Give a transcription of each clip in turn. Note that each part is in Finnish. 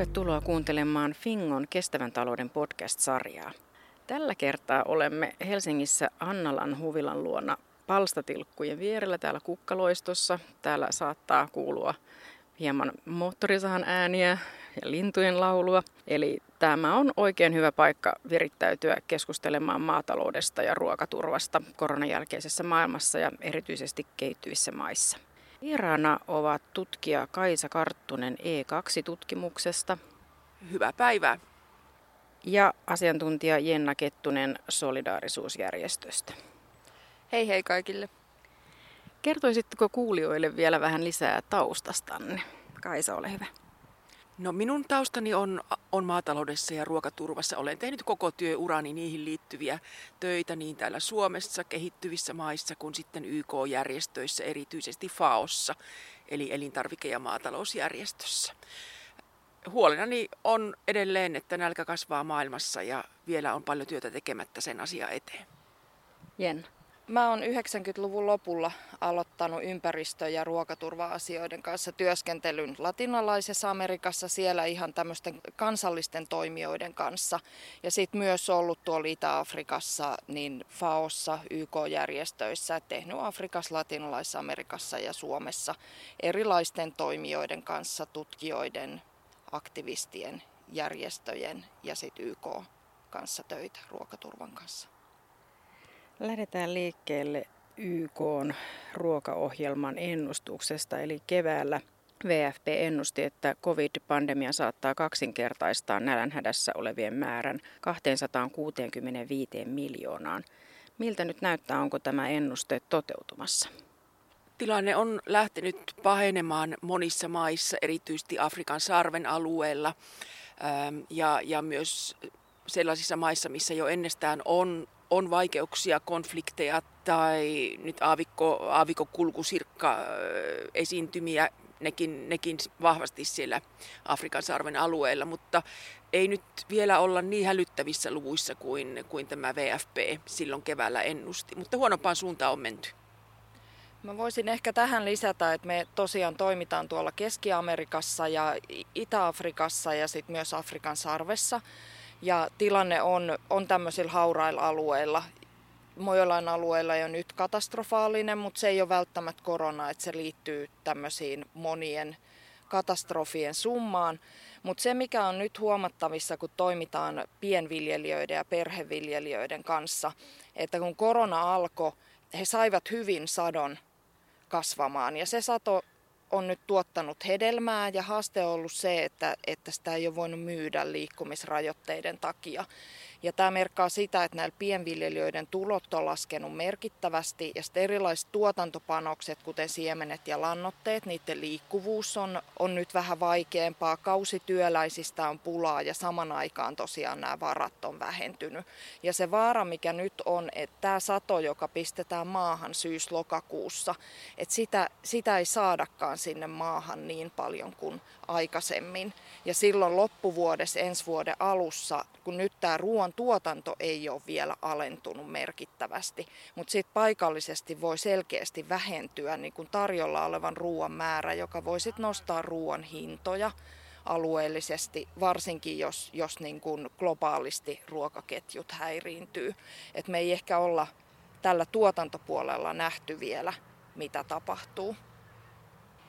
Tervetuloa kuuntelemaan Fingon kestävän talouden podcast-sarjaa. Tällä kertaa olemme Helsingissä Annalan huvilan luona palstatilkkujen vierellä täällä kukkaloistossa. Täällä saattaa kuulua hieman moottorisahan ääniä ja lintujen laulua. Eli tämä on oikein hyvä paikka virittäytyä keskustelemaan maataloudesta ja ruokaturvasta koronan jälkeisessä maailmassa ja erityisesti kehittyvissä maissa. Vieraana ovat tutkija Kaisa Karttunen E2-tutkimuksesta. Hyvää päivää. Ja asiantuntija Jenna Kettunen Solidaarisuusjärjestöstä. Hei hei kaikille. Kertoisitteko kuulijoille vielä vähän lisää taustastanne? Kaisa, ole hyvä. No minun taustani on, on maataloudessa ja ruokaturvassa. Olen tehnyt koko työurani niihin liittyviä töitä niin täällä Suomessa, kehittyvissä maissa kuin sitten YK-järjestöissä, erityisesti FAOssa, eli elintarvike- ja maatalousjärjestössä. Huolenani on edelleen, että nälkä kasvaa maailmassa ja vielä on paljon työtä tekemättä sen asia eteen. Jenna. Mä oon 90-luvun lopulla aloittanut ympäristö- ja ruokaturva-asioiden kanssa työskentelyn latinalaisessa Amerikassa siellä ihan tämmöisten kansallisten toimijoiden kanssa. Ja sitten myös ollut tuolla Itä-Afrikassa, niin FAOssa, YK-järjestöissä, tehnyt Afrikassa, latinalaisessa Amerikassa ja Suomessa erilaisten toimijoiden kanssa, tutkijoiden, aktivistien, järjestöjen ja sitten YK kanssa töitä ruokaturvan kanssa. Lähdetään liikkeelle YK ruokaohjelman ennustuksesta, eli keväällä VFP ennusti, että covid-pandemia saattaa kaksinkertaistaa nälänhädässä olevien määrän 265 miljoonaan. Miltä nyt näyttää, onko tämä ennuste toteutumassa? Tilanne on lähtenyt pahenemaan monissa maissa, erityisesti Afrikan sarven alueella ja, ja myös sellaisissa maissa, missä jo ennestään on on vaikeuksia, konflikteja tai nyt aavikko, aavikkokulkusirkka esiintymiä, nekin, nekin vahvasti siellä Afrikan sarven alueella, mutta ei nyt vielä olla niin hälyttävissä luvuissa kuin, kuin tämä VFP silloin keväällä ennusti, mutta huonompaan suuntaan on menty. Mä voisin ehkä tähän lisätä, että me tosiaan toimitaan tuolla Keski-Amerikassa ja Itä-Afrikassa ja sitten myös Afrikan sarvessa. Ja tilanne on, on tämmöisillä haurailla alueilla. Joillain alueilla jo nyt katastrofaalinen, mutta se ei ole välttämättä korona, että se liittyy tämmöisiin monien katastrofien summaan. Mutta se, mikä on nyt huomattavissa, kun toimitaan pienviljelijöiden ja perheviljelijöiden kanssa, että kun korona alkoi, he saivat hyvin sadon kasvamaan. Ja se sato on nyt tuottanut hedelmää ja haaste on ollut se, että, että sitä ei ole voinut myydä liikkumisrajoitteiden takia. Ja tämä merkkaa sitä, että näillä pienviljelijöiden tulot on laskenut merkittävästi ja sitten erilaiset tuotantopanokset, kuten siemenet ja lannotteet, niiden liikkuvuus on, on nyt vähän vaikeampaa. Kausityöläisistä on pulaa ja saman aikaan tosiaan nämä varat on vähentynyt. Ja se vaara, mikä nyt on, että tämä sato, joka pistetään maahan syys-lokakuussa, että sitä, sitä ei saadakaan sinne maahan niin paljon kuin aikaisemmin. Ja silloin loppuvuodessa ensi vuoden alussa, kun nyt tämä ruoan tuotanto ei ole vielä alentunut merkittävästi, mutta sitten paikallisesti voi selkeästi vähentyä niin kuin tarjolla olevan ruoan määrä, joka voi sitten nostaa ruoan hintoja alueellisesti, varsinkin jos, jos niin kuin globaalisti ruokaketjut häiriintyy. Et me ei ehkä olla tällä tuotantopuolella nähty vielä, mitä tapahtuu.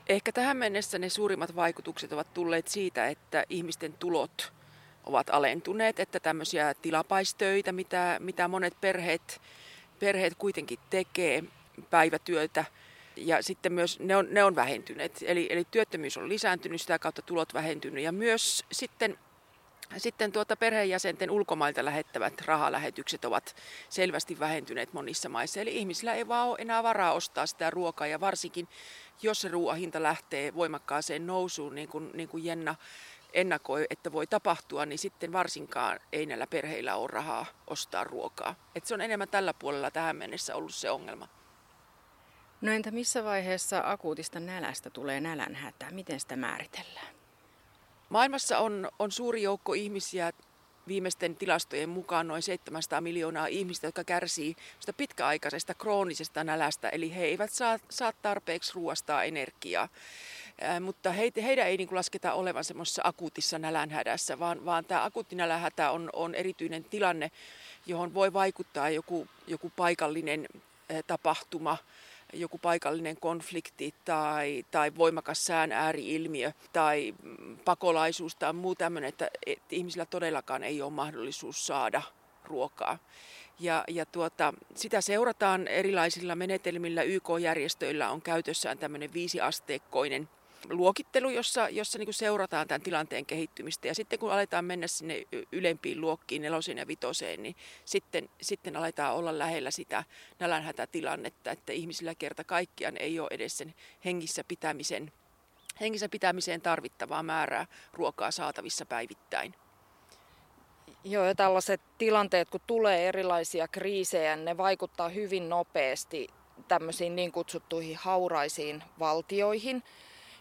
Ehkä tähän mennessä ne suurimmat vaikutukset ovat tulleet siitä, että ihmisten tulot ovat alentuneet, että tämmöisiä tilapaistöitä, mitä, mitä monet perheet, perheet kuitenkin tekee, päivätyötä, ja sitten myös ne on, ne on vähentyneet. Eli, eli työttömyys on lisääntynyt, sitä kautta tulot vähentynyt. Ja myös sitten sitten tuota perheenjäsenten ulkomailta lähettävät rahalähetykset ovat selvästi vähentyneet monissa maissa. Eli ihmisillä ei vaan ole enää varaa ostaa sitä ruokaa ja varsinkin jos se ruoahinta lähtee voimakkaaseen nousuun, niin kuin, niin kuin Jenna ennakoi, että voi tapahtua, niin sitten varsinkaan ei näillä perheillä ole rahaa ostaa ruokaa. Et se on enemmän tällä puolella tähän mennessä ollut se ongelma. No entä missä vaiheessa akuutista nälästä tulee nälänhätä? Miten sitä määritellään? Maailmassa on, on suuri joukko ihmisiä, viimeisten tilastojen mukaan noin 700 miljoonaa ihmistä, jotka kärsii sitä pitkäaikaisesta kroonisesta nälästä, eli he eivät saa, saa tarpeeksi ruoasta energiaa. Mutta heidän ei niin kuin lasketa olevan semmoisessa akuutissa nälänhädässä, vaan, vaan tämä akuutti nälänhätä on, on erityinen tilanne, johon voi vaikuttaa joku, joku paikallinen tapahtuma, joku paikallinen konflikti tai, tai voimakas sään ääriilmiö tai pakolaisuus tai muu tämmöinen, että, että ihmisillä todellakaan ei ole mahdollisuus saada ruokaa. Ja, ja tuota, sitä seurataan erilaisilla menetelmillä. YK-järjestöillä on käytössään tämmöinen viisiasteekkoinen luokittelu, jossa, jossa niin seurataan tämän tilanteen kehittymistä. Ja sitten kun aletaan mennä sinne ylempiin luokkiin, neloseen ja vitoseen, niin sitten, sitten aletaan olla lähellä sitä nälänhätätilannetta, että ihmisillä kerta kaikkiaan ei ole edes sen hengissä pitämisen, hengissä pitämiseen tarvittavaa määrää ruokaa saatavissa päivittäin. Joo, ja tällaiset tilanteet, kun tulee erilaisia kriisejä, ne vaikuttaa hyvin nopeasti tämmöisiin niin kutsuttuihin hauraisiin valtioihin.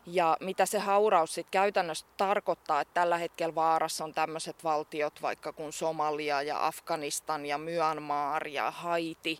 Ja mitä se hauraus sitten käytännössä tarkoittaa, että tällä hetkellä vaarassa on tämmöiset valtiot vaikka kuin Somalia ja Afganistan ja Myanmar ja Haiti.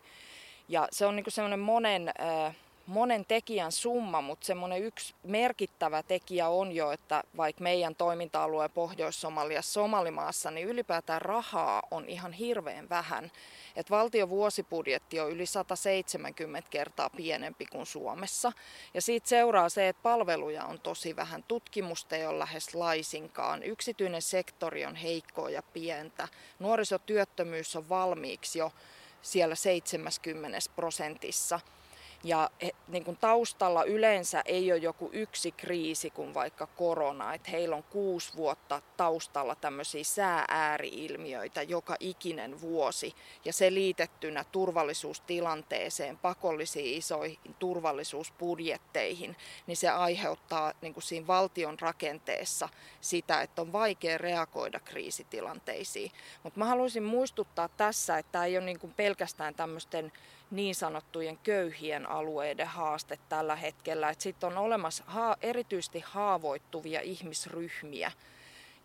Ja se on niinku semmoinen monen äh, monen tekijän summa, mutta semmoinen yksi merkittävä tekijä on jo, että vaikka meidän toiminta-alue Pohjois-Somaliassa, Somalimaassa, niin ylipäätään rahaa on ihan hirveän vähän. Et valtion vuosibudjetti on yli 170 kertaa pienempi kuin Suomessa. Ja siitä seuraa se, että palveluja on tosi vähän. Tutkimusta ei ole lähes laisinkaan. Yksityinen sektori on heikkoa ja pientä. Nuorisotyöttömyys on valmiiksi jo siellä 70 prosentissa. Ja niin kuin taustalla yleensä ei ole joku yksi kriisi kuin vaikka korona, että heillä on kuusi vuotta taustalla tämmöisiä sääääriilmiöitä joka ikinen vuosi ja se liitettynä turvallisuustilanteeseen, pakollisiin isoihin turvallisuusbudjetteihin, niin se aiheuttaa niin kuin siinä valtion rakenteessa sitä, että on vaikea reagoida kriisitilanteisiin. Mutta mä haluaisin muistuttaa tässä, että tämä ei ole niin kuin pelkästään tämmöisten niin sanottujen köyhien alueiden haaste tällä hetkellä. Sitten on olemassa ha- erityisesti haavoittuvia ihmisryhmiä,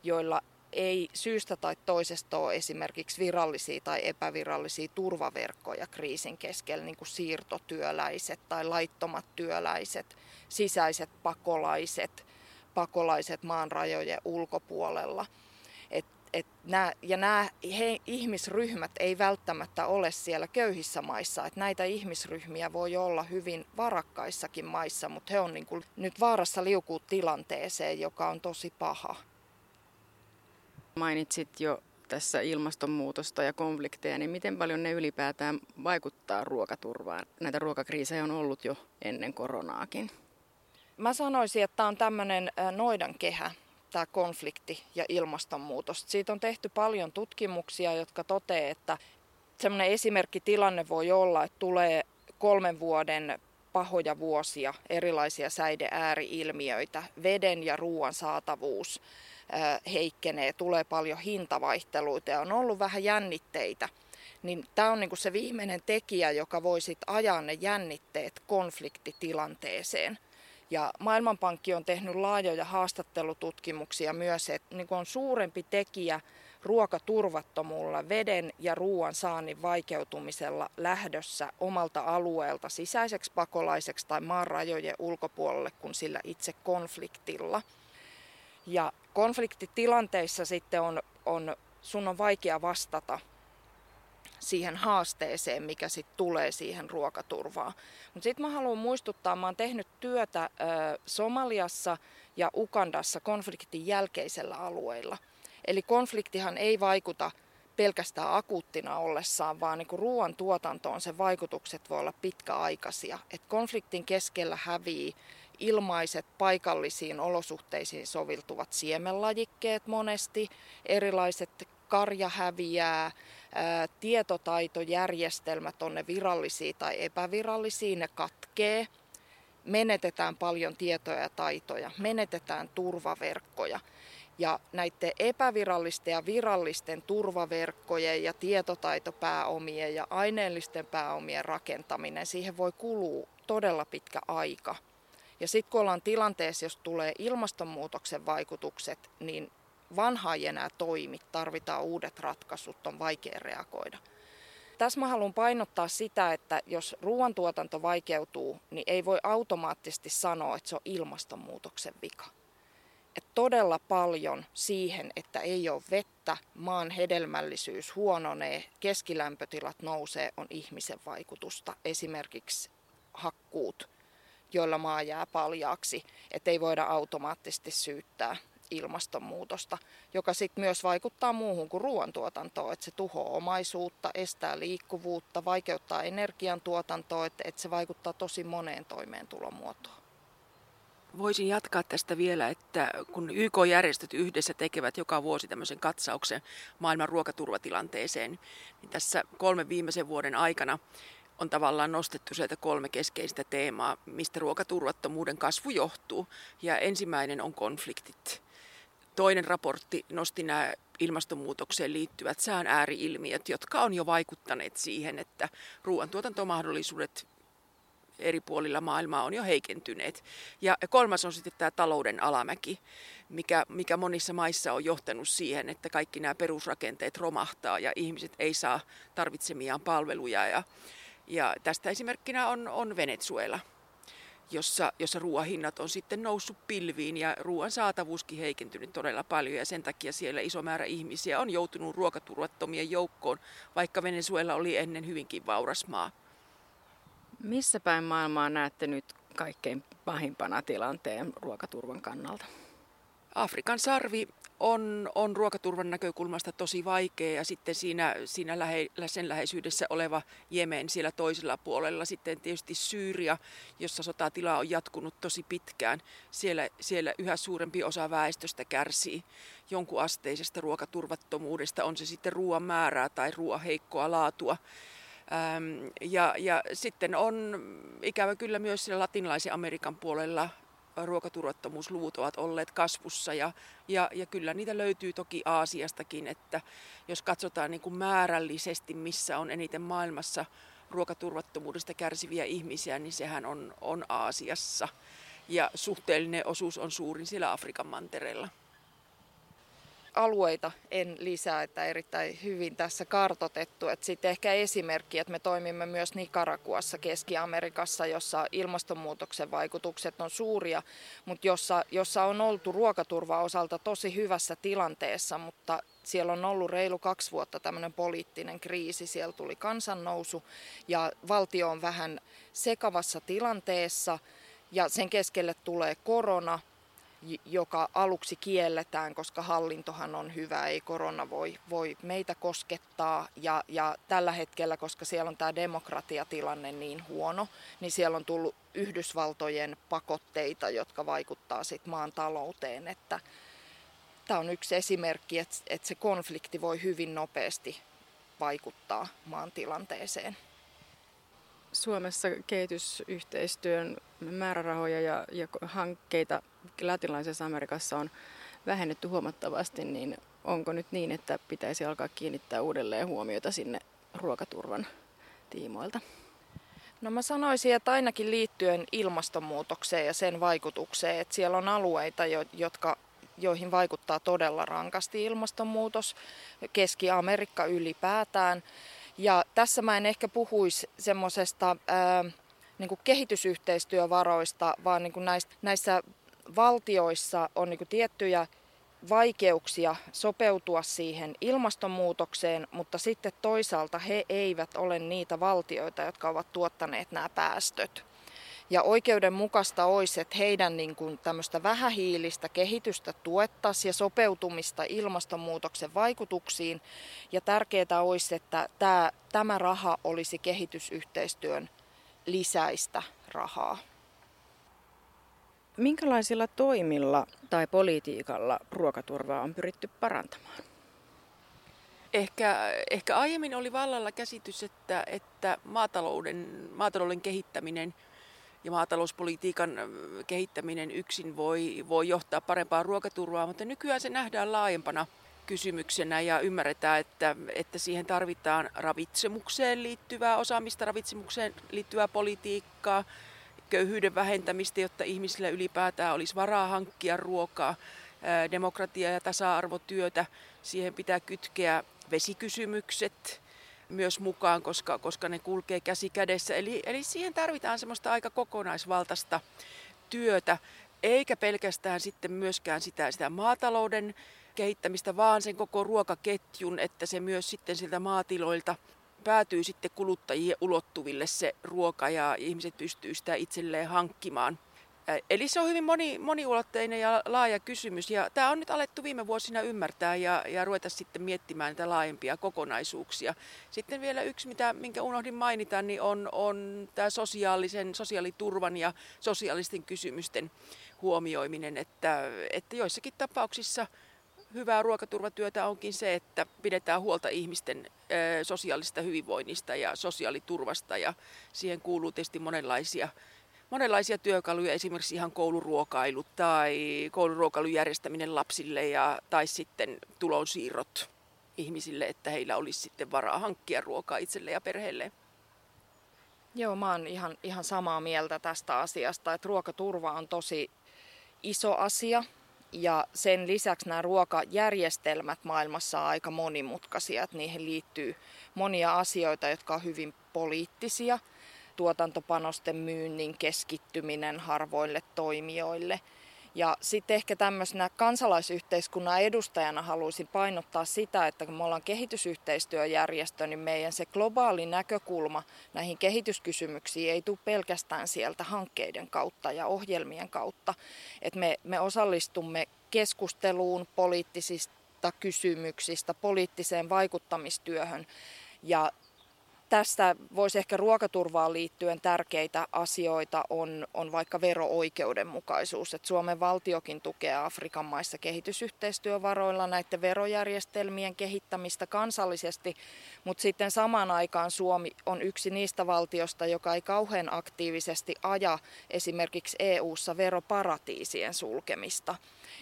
joilla ei syystä tai toisesta ole esimerkiksi virallisia tai epävirallisia turvaverkkoja kriisin keskellä, niin kuin siirtotyöläiset tai laittomat työläiset, sisäiset pakolaiset, pakolaiset maan rajojen ulkopuolella – et nää, ja nämä he, ihmisryhmät ei välttämättä ole siellä köyhissä maissa. Et näitä ihmisryhmiä voi olla hyvin varakkaissakin maissa, mutta he on niin kuin nyt vaarassa liukua tilanteeseen, joka on tosi paha. Mainitsit jo tässä ilmastonmuutosta ja konflikteja, niin miten paljon ne ylipäätään vaikuttaa ruokaturvaan? Näitä ruokakriisejä on ollut jo ennen koronaakin. Mä sanoisin, että tämä on tämmöinen noidan kehä tämä konflikti ja ilmastonmuutos. Siitä on tehty paljon tutkimuksia, jotka toteavat, että semmoinen esimerkkitilanne voi olla, että tulee kolmen vuoden pahoja vuosia, erilaisia säideääriilmiöitä, veden ja ruoan saatavuus heikkenee, tulee paljon hintavaihteluita ja on ollut vähän jännitteitä. Niin tämä on niinku se viimeinen tekijä, joka voisi ajaa ne jännitteet konfliktitilanteeseen. Ja Maailmanpankki on tehnyt laajoja haastattelututkimuksia myös, että niin on suurempi tekijä ruokaturvattomulla, veden ja ruoan saannin vaikeutumisella lähdössä omalta alueelta sisäiseksi pakolaiseksi tai maan rajojen ulkopuolelle kuin sillä itse konfliktilla. Ja konfliktitilanteissa sitten on, on sun on vaikea vastata siihen haasteeseen, mikä sitten tulee siihen ruokaturvaan. Mutta sitten mä haluan muistuttaa, mä oon tehnyt työtä ö, Somaliassa ja Ukandassa konfliktin jälkeisellä alueilla. Eli konfliktihan ei vaikuta pelkästään akuuttina ollessaan, vaan niin ruoan tuotantoon vaikutukset voi olla pitkäaikaisia. Et konfliktin keskellä hävii ilmaiset paikallisiin olosuhteisiin soviltuvat siemenlajikkeet monesti, erilaiset karja häviää, tietotaitojärjestelmät on ne virallisia tai epävirallisia, ne katkee, menetetään paljon tietoja ja taitoja, menetetään turvaverkkoja. Ja näiden epävirallisten ja virallisten turvaverkkojen ja tietotaitopääomien ja aineellisten pääomien rakentaminen, siihen voi kulua todella pitkä aika. Ja sitten kun ollaan tilanteessa, jos tulee ilmastonmuutoksen vaikutukset, niin vanha ei enää toimi, tarvitaan uudet ratkaisut, on vaikea reagoida. tässä mä haluan painottaa sitä, että jos ruoantuotanto vaikeutuu, niin ei voi automaattisesti sanoa, että se on ilmastonmuutoksen vika. Et todella paljon siihen, että ei ole vettä, maan hedelmällisyys huononee, keskilämpötilat nousee, on ihmisen vaikutusta. Esimerkiksi hakkuut, joilla maa jää paljaaksi, että ei voida automaattisesti syyttää ilmastonmuutosta, joka sitten myös vaikuttaa muuhun kuin ruoantuotantoon, että se tuhoaa omaisuutta, estää liikkuvuutta, vaikeuttaa energiantuotantoa, että, että se vaikuttaa tosi moneen toimeentulomuotoon. Voisin jatkaa tästä vielä, että kun YK-järjestöt yhdessä tekevät joka vuosi tämmöisen katsauksen maailman ruokaturvatilanteeseen, niin tässä kolmen viimeisen vuoden aikana on tavallaan nostettu sieltä kolme keskeistä teemaa, mistä ruokaturvattomuuden kasvu johtuu. Ja ensimmäinen on konfliktit. Toinen raportti nosti nämä ilmastonmuutokseen liittyvät sään ääriilmiöt, jotka on jo vaikuttaneet siihen, että ruoantuotantomahdollisuudet eri puolilla maailmaa on jo heikentyneet. Ja kolmas on sitten tämä talouden alamäki, mikä, mikä monissa maissa on johtanut siihen, että kaikki nämä perusrakenteet romahtaa ja ihmiset ei saa tarvitsemiaan palveluja. Ja, ja tästä esimerkkinä on, on Venezuela jossa, jossa ruoahinnat on sitten noussut pilviin ja ruoan saatavuuskin heikentynyt todella paljon ja sen takia siellä iso määrä ihmisiä on joutunut ruokaturvattomien joukkoon, vaikka Venezuela oli ennen hyvinkin vauras maa. Missä päin maailmaa näette nyt kaikkein pahimpana tilanteen ruokaturvan kannalta? Afrikan sarvi on, on ruokaturvan näkökulmasta tosi vaikea ja sitten siinä, siinä lähe, sen läheisyydessä oleva Jemen siellä toisella puolella. Sitten tietysti Syyria, jossa sotatila on jatkunut tosi pitkään. Siellä, siellä yhä suurempi osa väestöstä kärsii jonkun asteisesta ruokaturvattomuudesta, on se sitten ruoan määrää tai ruoan heikkoa laatua. Ähm, ja, ja sitten on ikävä kyllä myös siellä latinalaisen Amerikan puolella ruokaturvattomuusluvut ovat olleet kasvussa ja, ja, ja kyllä niitä löytyy toki Aasiastakin, että jos katsotaan niin kuin määrällisesti, missä on eniten maailmassa ruokaturvattomuudesta kärsiviä ihmisiä, niin sehän on, on Aasiassa. Ja suhteellinen osuus on suurin siellä Afrikan mantereella alueita en lisää, että erittäin hyvin tässä kartotettu. Sitten ehkä esimerkki, että me toimimme myös Nicaraguassa Keski-Amerikassa, jossa ilmastonmuutoksen vaikutukset on suuria, mutta jossa, jossa on oltu ruokaturvaosalta tosi hyvässä tilanteessa, mutta siellä on ollut reilu kaksi vuotta tämmöinen poliittinen kriisi, siellä tuli kansannousu ja valtio on vähän sekavassa tilanteessa ja sen keskelle tulee korona joka aluksi kielletään, koska hallintohan on hyvä, ei korona voi, voi meitä koskettaa. Ja, ja tällä hetkellä, koska siellä on tämä demokratiatilanne niin huono, niin siellä on tullut Yhdysvaltojen pakotteita, jotka vaikuttaa sitten maan talouteen. Että tämä on yksi esimerkki, että, että se konflikti voi hyvin nopeasti vaikuttaa maan tilanteeseen. Suomessa kehitysyhteistyön määrärahoja ja, ja hankkeita latinalaisessa Amerikassa on vähennetty huomattavasti, niin onko nyt niin, että pitäisi alkaa kiinnittää uudelleen huomiota sinne ruokaturvan tiimoilta? No mä sanoisin, että ainakin liittyen ilmastonmuutokseen ja sen vaikutukseen, että siellä on alueita, jotka, joihin vaikuttaa todella rankasti ilmastonmuutos, Keski-Amerikka ylipäätään. Ja tässä mä en ehkä puhuisi semmoisesta niin kehitysyhteistyövaroista, vaan niin kuin näistä, näissä valtioissa on niin tiettyjä vaikeuksia sopeutua siihen ilmastonmuutokseen, mutta sitten toisaalta he eivät ole niitä valtioita, jotka ovat tuottaneet nämä päästöt. Ja oikeudenmukaista olisi, että heidän niin kuin tämmöistä vähähiilistä kehitystä tuettaisiin ja sopeutumista ilmastonmuutoksen vaikutuksiin. Ja tärkeää olisi, että tämä, tämä raha olisi kehitysyhteistyön lisäistä rahaa. Minkälaisilla toimilla tai politiikalla ruokaturvaa on pyritty parantamaan? Ehkä, ehkä aiemmin oli vallalla käsitys, että, että maatalouden, maatalouden kehittäminen ja maatalouspolitiikan kehittäminen yksin voi, voi johtaa parempaan ruokaturvaa, mutta nykyään se nähdään laajempana kysymyksenä ja ymmärretään, että, että siihen tarvitaan ravitsemukseen liittyvää osaamista, ravitsemukseen liittyvää politiikkaa, köyhyyden vähentämistä, jotta ihmisillä ylipäätään olisi varaa hankkia ruokaa, demokratia- ja tasa-arvotyötä. Siihen pitää kytkeä vesikysymykset, myös mukaan, koska, koska ne kulkee käsi kädessä. Eli, eli siihen tarvitaan semmoista aika kokonaisvaltaista työtä, eikä pelkästään sitten myöskään sitä, sitä maatalouden kehittämistä, vaan sen koko ruokaketjun, että se myös sitten siltä maatiloilta päätyy sitten kuluttajien ulottuville se ruoka ja ihmiset pystyy sitä itselleen hankkimaan. Eli se on hyvin moni, moniulotteinen ja laaja kysymys ja tämä on nyt alettu viime vuosina ymmärtää ja, ja ruveta sitten miettimään näitä laajempia kokonaisuuksia. Sitten vielä yksi, mitä, minkä unohdin mainita, niin on, on tämä sosiaalisen, sosiaaliturvan ja sosiaalisten kysymysten huomioiminen, että, että joissakin tapauksissa hyvää ruokaturvatyötä onkin se, että pidetään huolta ihmisten sosiaalista hyvinvoinnista ja sosiaaliturvasta ja siihen kuuluu tietysti monenlaisia monenlaisia työkaluja, esimerkiksi ihan kouluruokailu tai kouluruokailun järjestäminen lapsille ja, tai sitten tulonsiirrot ihmisille, että heillä olisi sitten varaa hankkia ruokaa itselle ja perheelle. Joo, mä oon ihan, ihan samaa mieltä tästä asiasta, että ruokaturva on tosi iso asia ja sen lisäksi nämä ruokajärjestelmät maailmassa on aika monimutkaisia, että niihin liittyy monia asioita, jotka on hyvin poliittisia – tuotantopanosten myynnin keskittyminen harvoille toimijoille. Ja sitten ehkä tämmöisenä kansalaisyhteiskunnan edustajana haluaisin painottaa sitä, että kun me ollaan kehitysyhteistyöjärjestö, niin meidän se globaali näkökulma näihin kehityskysymyksiin ei tule pelkästään sieltä hankkeiden kautta ja ohjelmien kautta. Että me, me osallistumme keskusteluun poliittisista kysymyksistä, poliittiseen vaikuttamistyöhön. Ja Tästä voisi ehkä ruokaturvaan liittyen tärkeitä asioita on, on vaikka vero-oikeudenmukaisuus. Että Suomen valtiokin tukee Afrikan maissa kehitysyhteistyövaroilla näiden verojärjestelmien kehittämistä kansallisesti, mutta sitten samaan aikaan Suomi on yksi niistä valtiosta, joka ei kauhean aktiivisesti aja esimerkiksi EU-ssa veroparatiisien sulkemista.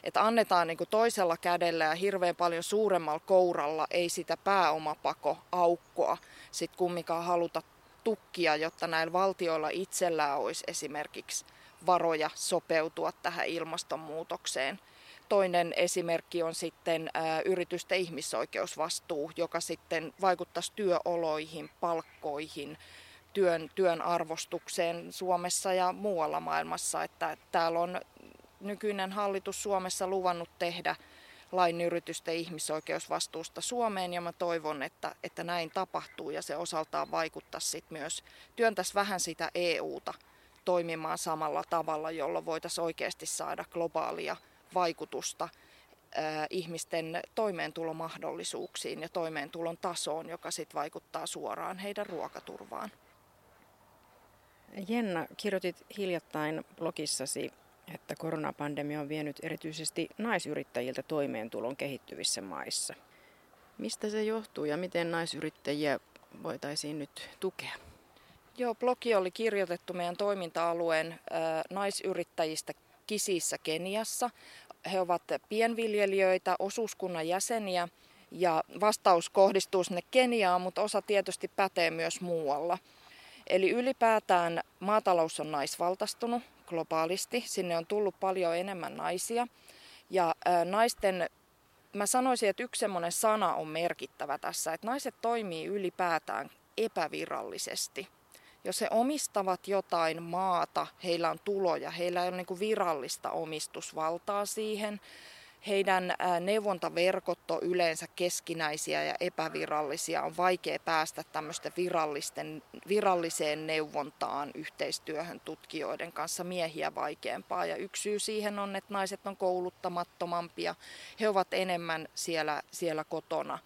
Että annetaan niin toisella kädellä ja hirveän paljon suuremmalla kouralla ei sitä pääomapako aukkoa sit kumminkaan haluta tukkia, jotta näillä valtioilla itsellään olisi esimerkiksi varoja sopeutua tähän ilmastonmuutokseen. Toinen esimerkki on sitten yritysten ihmisoikeusvastuu, joka sitten vaikuttaisi työoloihin, palkkoihin, työn, työn arvostukseen Suomessa ja muualla maailmassa. Että täällä on nykyinen hallitus Suomessa luvannut tehdä lain yritysten ihmisoikeusvastuusta Suomeen ja mä toivon, että, että näin tapahtuu ja se osaltaan vaikuttaa sit myös, työntäisi vähän sitä EUta toimimaan samalla tavalla, jolloin voitaisiin oikeasti saada globaalia vaikutusta ihmisten toimeentulomahdollisuuksiin ja toimeentulon tasoon, joka sitten vaikuttaa suoraan heidän ruokaturvaan. Jenna, kirjoitit hiljattain blogissasi että koronapandemia on vienyt erityisesti naisyrittäjiltä toimeentulon kehittyvissä maissa. Mistä se johtuu ja miten naisyrittäjiä voitaisiin nyt tukea? Joo, blogi oli kirjoitettu meidän toiminta-alueen naisyrittäjistä Kisissä Keniassa. He ovat pienviljelijöitä, osuuskunnan jäseniä ja vastaus kohdistuu sinne Keniaan, mutta osa tietysti pätee myös muualla. Eli ylipäätään maatalous on naisvaltaistunut globaalisti. Sinne on tullut paljon enemmän naisia. Ja naisten, mä sanoisin, että yksi semmoinen sana on merkittävä tässä, että naiset toimii ylipäätään epävirallisesti. Jos he omistavat jotain maata, heillä on tuloja, heillä ei ole niin virallista omistusvaltaa siihen, heidän neuvontaverkot on yleensä keskinäisiä ja epävirallisia. On vaikea päästä tämmöisten virallisten, viralliseen neuvontaan, yhteistyöhön tutkijoiden kanssa miehiä vaikeampaa. Ja yksi syy siihen on, että naiset on kouluttamattomampia. He ovat enemmän siellä, siellä kotona.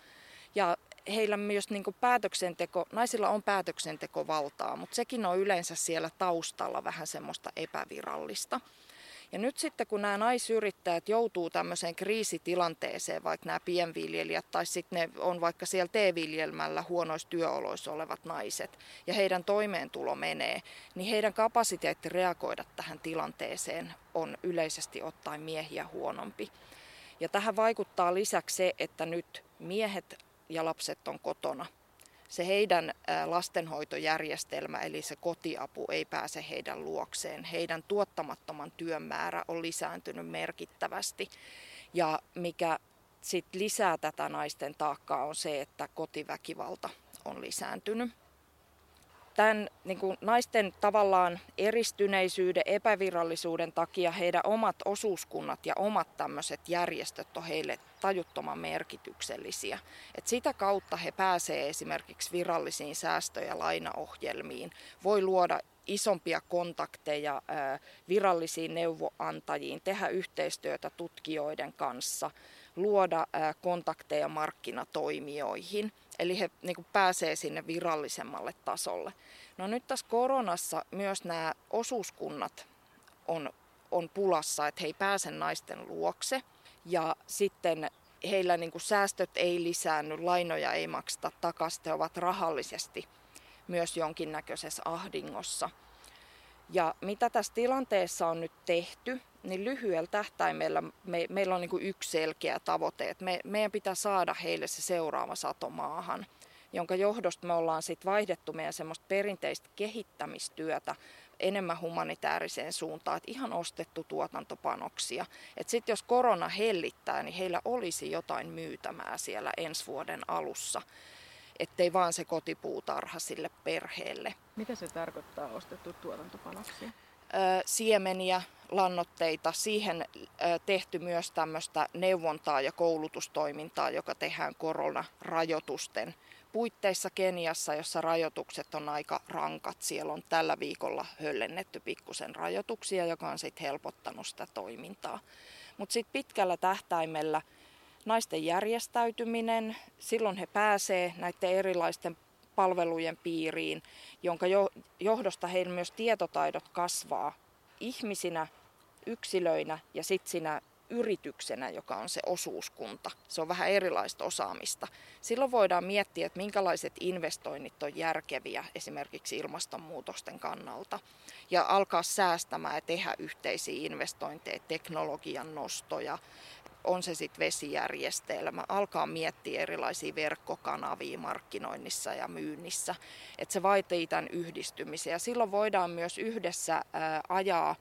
Ja heillä myös niin päätöksenteko, naisilla on päätöksentekovaltaa, mutta sekin on yleensä siellä taustalla vähän semmoista epävirallista. Ja nyt sitten kun nämä naisyrittäjät joutuu tämmöiseen kriisitilanteeseen, vaikka nämä pienviljelijät tai sitten ne on vaikka siellä T-viljelmällä huonoissa työoloissa olevat naiset ja heidän toimeentulo menee, niin heidän kapasiteetti reagoida tähän tilanteeseen on yleisesti ottaen miehiä huonompi. Ja tähän vaikuttaa lisäksi se, että nyt miehet ja lapset on kotona – se heidän lastenhoitojärjestelmä eli se kotiapu ei pääse heidän luokseen. Heidän tuottamattoman työn määrä on lisääntynyt merkittävästi. Ja mikä sit lisää tätä naisten taakkaa on se, että kotiväkivalta on lisääntynyt. Tämän niin kuin naisten tavallaan eristyneisyyden, epävirallisuuden takia heidän omat osuuskunnat ja omat tämmöiset järjestöt on heille tajuttoman merkityksellisiä. Et sitä kautta he pääsee esimerkiksi virallisiin säästö- ja lainaohjelmiin, voi luoda isompia kontakteja virallisiin neuvoantajiin, tehdä yhteistyötä tutkijoiden kanssa, luoda kontakteja markkinatoimijoihin. Eli he niin kuin pääsee sinne virallisemmalle tasolle. No nyt tässä koronassa myös nämä osuuskunnat on, on pulassa, että he ei pääse naisten luokse. Ja sitten heillä niin kuin säästöt ei lisäänny, lainoja ei makseta takaisin, he ovat rahallisesti myös jonkinnäköisessä ahdingossa. Ja mitä tässä tilanteessa on nyt tehty, niin lyhyellä tähtäimellä me, meillä on niin kuin yksi selkeä tavoite, että me, meidän pitää saada heille se seuraava sato maahan, jonka johdosta me ollaan sitten vaihdettu meidän semmoista perinteistä kehittämistyötä enemmän humanitaariseen suuntaan, että ihan ostettu tuotantopanoksia. Että sitten jos korona hellittää, niin heillä olisi jotain myytämää siellä ensi vuoden alussa ettei vaan se kotipuutarha sille perheelle. Mitä se tarkoittaa ostettu tuotantopanoksia? siemeniä, lannoitteita. Siihen tehty myös tämmöistä neuvontaa ja koulutustoimintaa, joka tehdään koronarajoitusten puitteissa Keniassa, jossa rajoitukset on aika rankat. Siellä on tällä viikolla höllennetty pikkusen rajoituksia, joka on sitten helpottanut sitä toimintaa. Mutta sitten pitkällä tähtäimellä naisten järjestäytyminen, silloin he pääsee näiden erilaisten palvelujen piiriin, jonka johdosta heillä myös tietotaidot kasvaa ihmisinä, yksilöinä ja sitten siinä yrityksenä, joka on se osuuskunta. Se on vähän erilaista osaamista. Silloin voidaan miettiä, että minkälaiset investoinnit on järkeviä esimerkiksi ilmastonmuutosten kannalta. Ja alkaa säästämään ja tehdä yhteisiä investointeja, teknologian nostoja, on se sitten vesijärjestelmä, alkaa miettiä erilaisia verkkokanavia markkinoinnissa ja myynnissä. Että se vaatii tämän yhdistymisen ja silloin voidaan myös yhdessä ajaa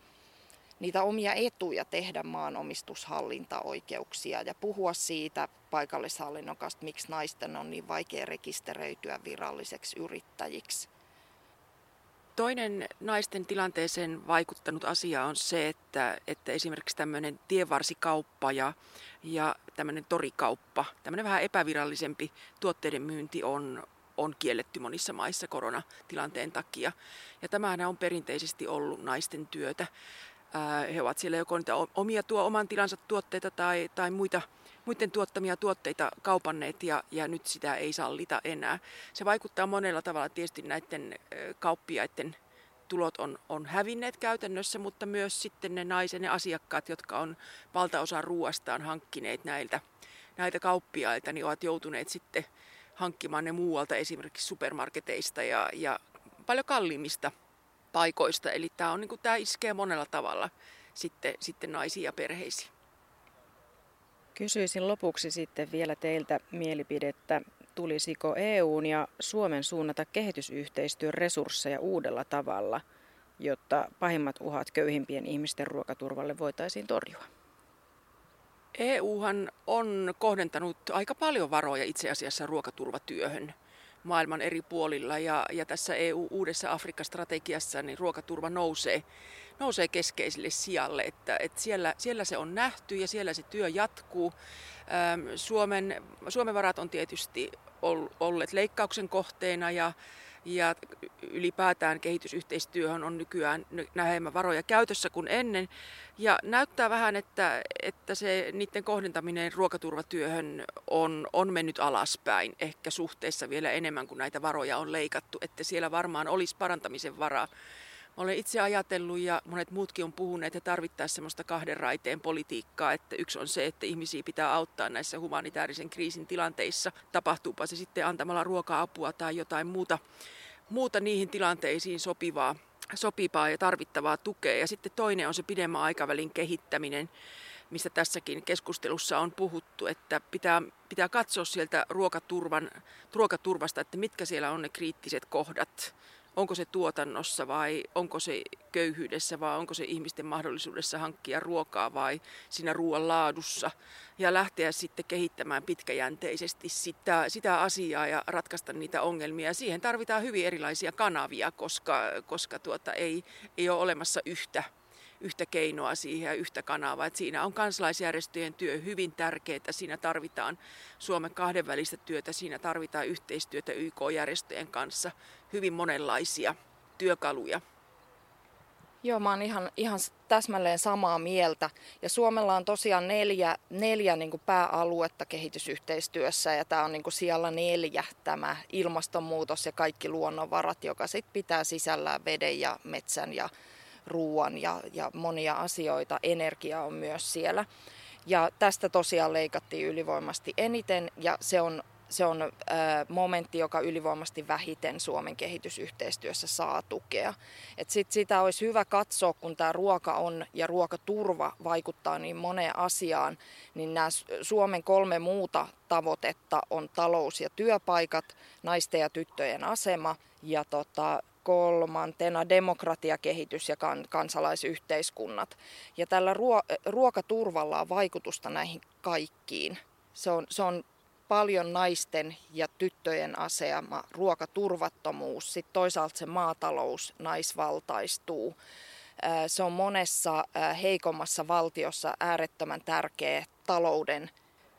niitä omia etuja tehdä maanomistushallintaoikeuksia ja puhua siitä paikallishallinnon kanssa, miksi naisten on niin vaikea rekisteröityä viralliseksi yrittäjiksi. Toinen naisten tilanteeseen vaikuttanut asia on se, että, että esimerkiksi tämmöinen tienvarsikauppa ja, ja tämmöinen torikauppa, tämmöinen vähän epävirallisempi tuotteiden myynti on, on kielletty monissa maissa koronatilanteen takia. Ja tämähän on perinteisesti ollut naisten työtä. He ovat siellä joko niitä omia tuo oman tilansa tuotteita tai, tai muita muiden tuottamia tuotteita kaupanneet ja, ja nyt sitä ei sallita enää. Se vaikuttaa monella tavalla tietysti näiden kauppiaiden tulot on, on hävinneet käytännössä, mutta myös sitten ne naisen ja asiakkaat, jotka on valtaosa ruoastaan hankkineet näiltä, näiltä kauppiailta, niin ovat joutuneet sitten hankkimaan ne muualta esimerkiksi supermarketeista ja, ja paljon kalliimmista paikoista. Eli tämä, on, niin kuin, tämä iskee monella tavalla sitten, sitten naisiin ja perheisiin. Kysyisin lopuksi sitten vielä teiltä mielipidettä. Tulisiko EUn ja Suomen suunnata kehitysyhteistyön resursseja uudella tavalla, jotta pahimmat uhat köyhimpien ihmisten ruokaturvalle voitaisiin torjua? EUhan on kohdentanut aika paljon varoja itse asiassa ruokaturvatyöhön maailman eri puolilla ja, ja tässä EU-uudessa Afrikka-strategiassa niin ruokaturva nousee, nousee keskeiselle sijalle, että, että siellä, siellä se on nähty ja siellä se työ jatkuu. Suomen, Suomen varat on tietysti olleet leikkauksen kohteena ja, ja ylipäätään kehitysyhteistyöhön on nykyään vähemmän varoja käytössä kuin ennen. Ja näyttää vähän, että, että se niiden kohdentaminen ruokaturvatyöhön on, on mennyt alaspäin, ehkä suhteessa vielä enemmän kuin näitä varoja on leikattu, että siellä varmaan olisi parantamisen varaa. Olen itse ajatellut ja monet muutkin on puhuneet, että tarvittaisiin semmoista kahden raiteen politiikkaa, että yksi on se, että ihmisiä pitää auttaa näissä humanitaarisen kriisin tilanteissa, tapahtuupa se sitten antamalla ruoka-apua tai jotain muuta, muuta niihin tilanteisiin sopivaa, sopivaa ja tarvittavaa tukea. Ja sitten toinen on se pidemmän aikavälin kehittäminen, mistä tässäkin keskustelussa on puhuttu, että pitää, pitää katsoa sieltä ruokaturvan, ruokaturvasta, että mitkä siellä on ne kriittiset kohdat onko se tuotannossa vai onko se köyhyydessä vai onko se ihmisten mahdollisuudessa hankkia ruokaa vai siinä ruoan laadussa. Ja lähteä sitten kehittämään pitkäjänteisesti sitä, sitä asiaa ja ratkaista niitä ongelmia. Siihen tarvitaan hyvin erilaisia kanavia, koska, koska tuota, ei, ei ole olemassa yhtä yhtä keinoa siihen ja yhtä kanavaa. Et siinä on kansalaisjärjestöjen työ hyvin tärkeää. Siinä tarvitaan Suomen kahdenvälistä työtä, siinä tarvitaan yhteistyötä YK-järjestöjen kanssa, hyvin monenlaisia työkaluja. Joo, mä oon ihan, ihan täsmälleen samaa mieltä. Ja Suomella on tosiaan neljä, neljä niin kuin pääaluetta kehitysyhteistyössä ja tämä on niin kuin siellä neljä tämä ilmastonmuutos ja kaikki luonnonvarat, joka sitten pitää sisällään veden ja metsän ja ruoan ja, ja monia asioita. Energia on myös siellä. Ja tästä tosiaan leikattiin ylivoimasti eniten ja se on, se on äh, momentti, joka ylivoimasti vähiten Suomen kehitysyhteistyössä saa tukea. Et sit sitä olisi hyvä katsoa, kun tämä ruoka on ja ruokaturva vaikuttaa niin moneen asiaan, niin nämä Suomen kolme muuta tavoitetta on talous ja työpaikat, naisten ja tyttöjen asema ja tota, kolmantena demokratiakehitys ja kansalaisyhteiskunnat. Ja tällä ruokaturvalla on vaikutusta näihin kaikkiin. Se on, se on paljon naisten ja tyttöjen asema, ruokaturvattomuus, sitten toisaalta se maatalous naisvaltaistuu. Se on monessa heikommassa valtiossa äärettömän tärkeä talouden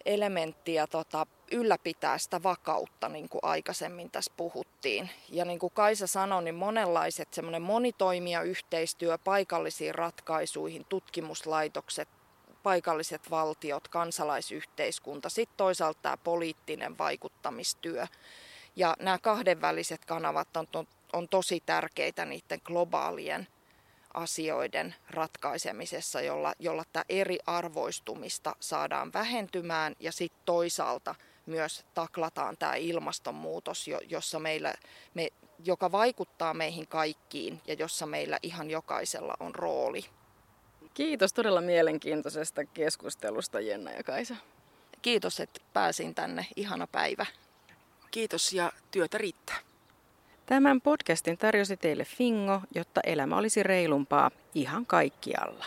elementti ja tota, ylläpitää sitä vakautta, niin kuin aikaisemmin tässä puhuttiin. Ja niin kuin Kaisa sanoi, niin monenlaiset semmoinen monitoimija yhteistyö paikallisiin ratkaisuihin, tutkimuslaitokset, paikalliset valtiot, kansalaisyhteiskunta, sitten toisaalta tämä poliittinen vaikuttamistyö. Ja nämä kahdenväliset kanavat on, on, on tosi tärkeitä niiden globaalien asioiden ratkaisemisessa, jolla, jolla tämä eriarvoistumista saadaan vähentymään ja sitten toisaalta myös taklataan tämä ilmastonmuutos, jossa meillä, me, joka vaikuttaa meihin kaikkiin ja jossa meillä ihan jokaisella on rooli. Kiitos todella mielenkiintoisesta keskustelusta Jenna ja Kaisa. Kiitos, että pääsin tänne. Ihana päivä. Kiitos ja työtä riittää. Tämän podcastin tarjosi teille Fingo, jotta elämä olisi reilumpaa ihan kaikkialla.